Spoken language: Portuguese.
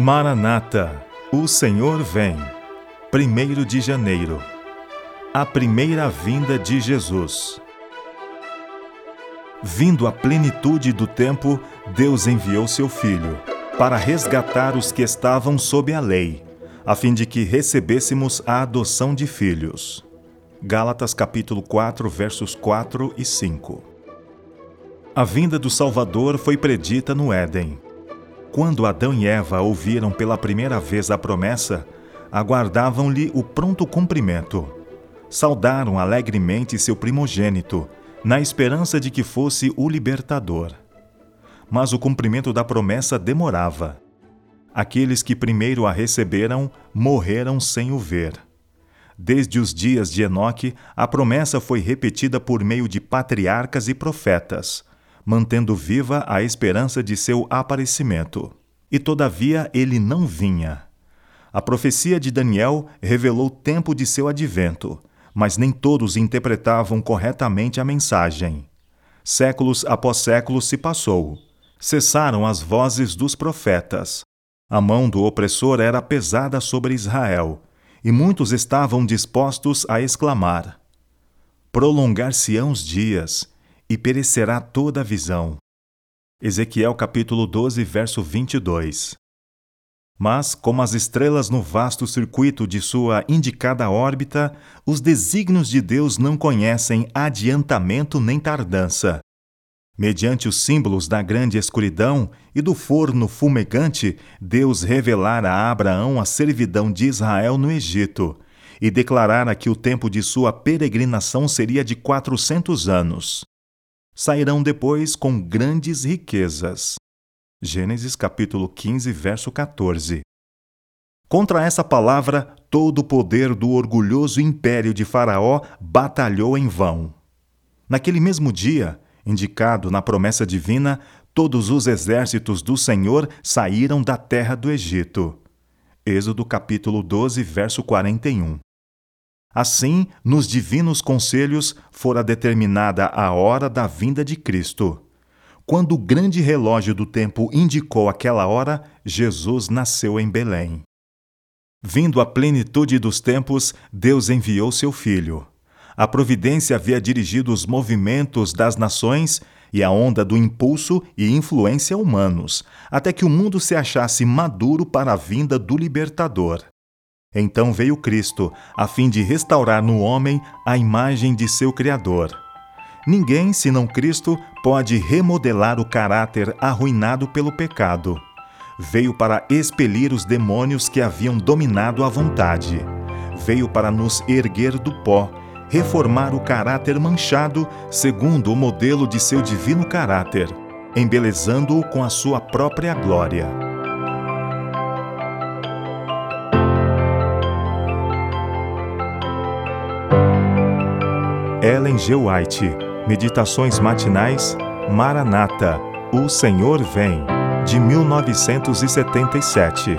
Maranata, o Senhor vem. 1 de janeiro. A primeira vinda de Jesus. Vindo à plenitude do tempo, Deus enviou seu Filho para resgatar os que estavam sob a lei, a fim de que recebêssemos a adoção de filhos. Gálatas capítulo 4, versos 4 e 5. A vinda do Salvador foi predita no Éden quando Adão e Eva ouviram pela primeira vez a promessa, aguardavam-lhe o pronto cumprimento. Saudaram alegremente seu primogênito, na esperança de que fosse o libertador. Mas o cumprimento da promessa demorava. Aqueles que primeiro a receberam morreram sem o ver. Desde os dias de Enoque, a promessa foi repetida por meio de patriarcas e profetas mantendo viva a esperança de seu aparecimento. E todavia ele não vinha. A profecia de Daniel revelou o tempo de seu advento, mas nem todos interpretavam corretamente a mensagem. Séculos após séculos se passou. Cessaram as vozes dos profetas. A mão do opressor era pesada sobre Israel, e muitos estavam dispostos a exclamar: Prolongar-se-ão os dias, e perecerá toda a visão. Ezequiel capítulo 12, verso 22. Mas, como as estrelas no vasto circuito de sua indicada órbita, os desígnios de Deus não conhecem adiantamento nem tardança. Mediante os símbolos da grande escuridão e do forno fumegante, Deus revelara a Abraão a servidão de Israel no Egito e declarara que o tempo de sua peregrinação seria de quatrocentos anos sairão depois com grandes riquezas. Gênesis capítulo 15, verso 14. Contra essa palavra, todo o poder do orgulhoso império de Faraó batalhou em vão. Naquele mesmo dia, indicado na promessa divina, todos os exércitos do Senhor saíram da terra do Egito. Êxodo capítulo 12, verso 41. Assim, nos divinos conselhos fora determinada a hora da vinda de Cristo. Quando o grande relógio do tempo indicou aquela hora, Jesus nasceu em Belém. Vindo à plenitude dos tempos, Deus enviou seu Filho. A providência havia dirigido os movimentos das nações e a onda do impulso e influência humanos, até que o mundo se achasse maduro para a vinda do Libertador. Então veio Cristo, a fim de restaurar no homem a imagem de seu Criador. Ninguém, senão Cristo, pode remodelar o caráter arruinado pelo pecado. Veio para expelir os demônios que haviam dominado a vontade. Veio para nos erguer do pó, reformar o caráter manchado segundo o modelo de seu divino caráter, embelezando-o com a sua própria glória. Ellen G. White, Meditações Matinais, Maranata, O Senhor Vem, de 1977.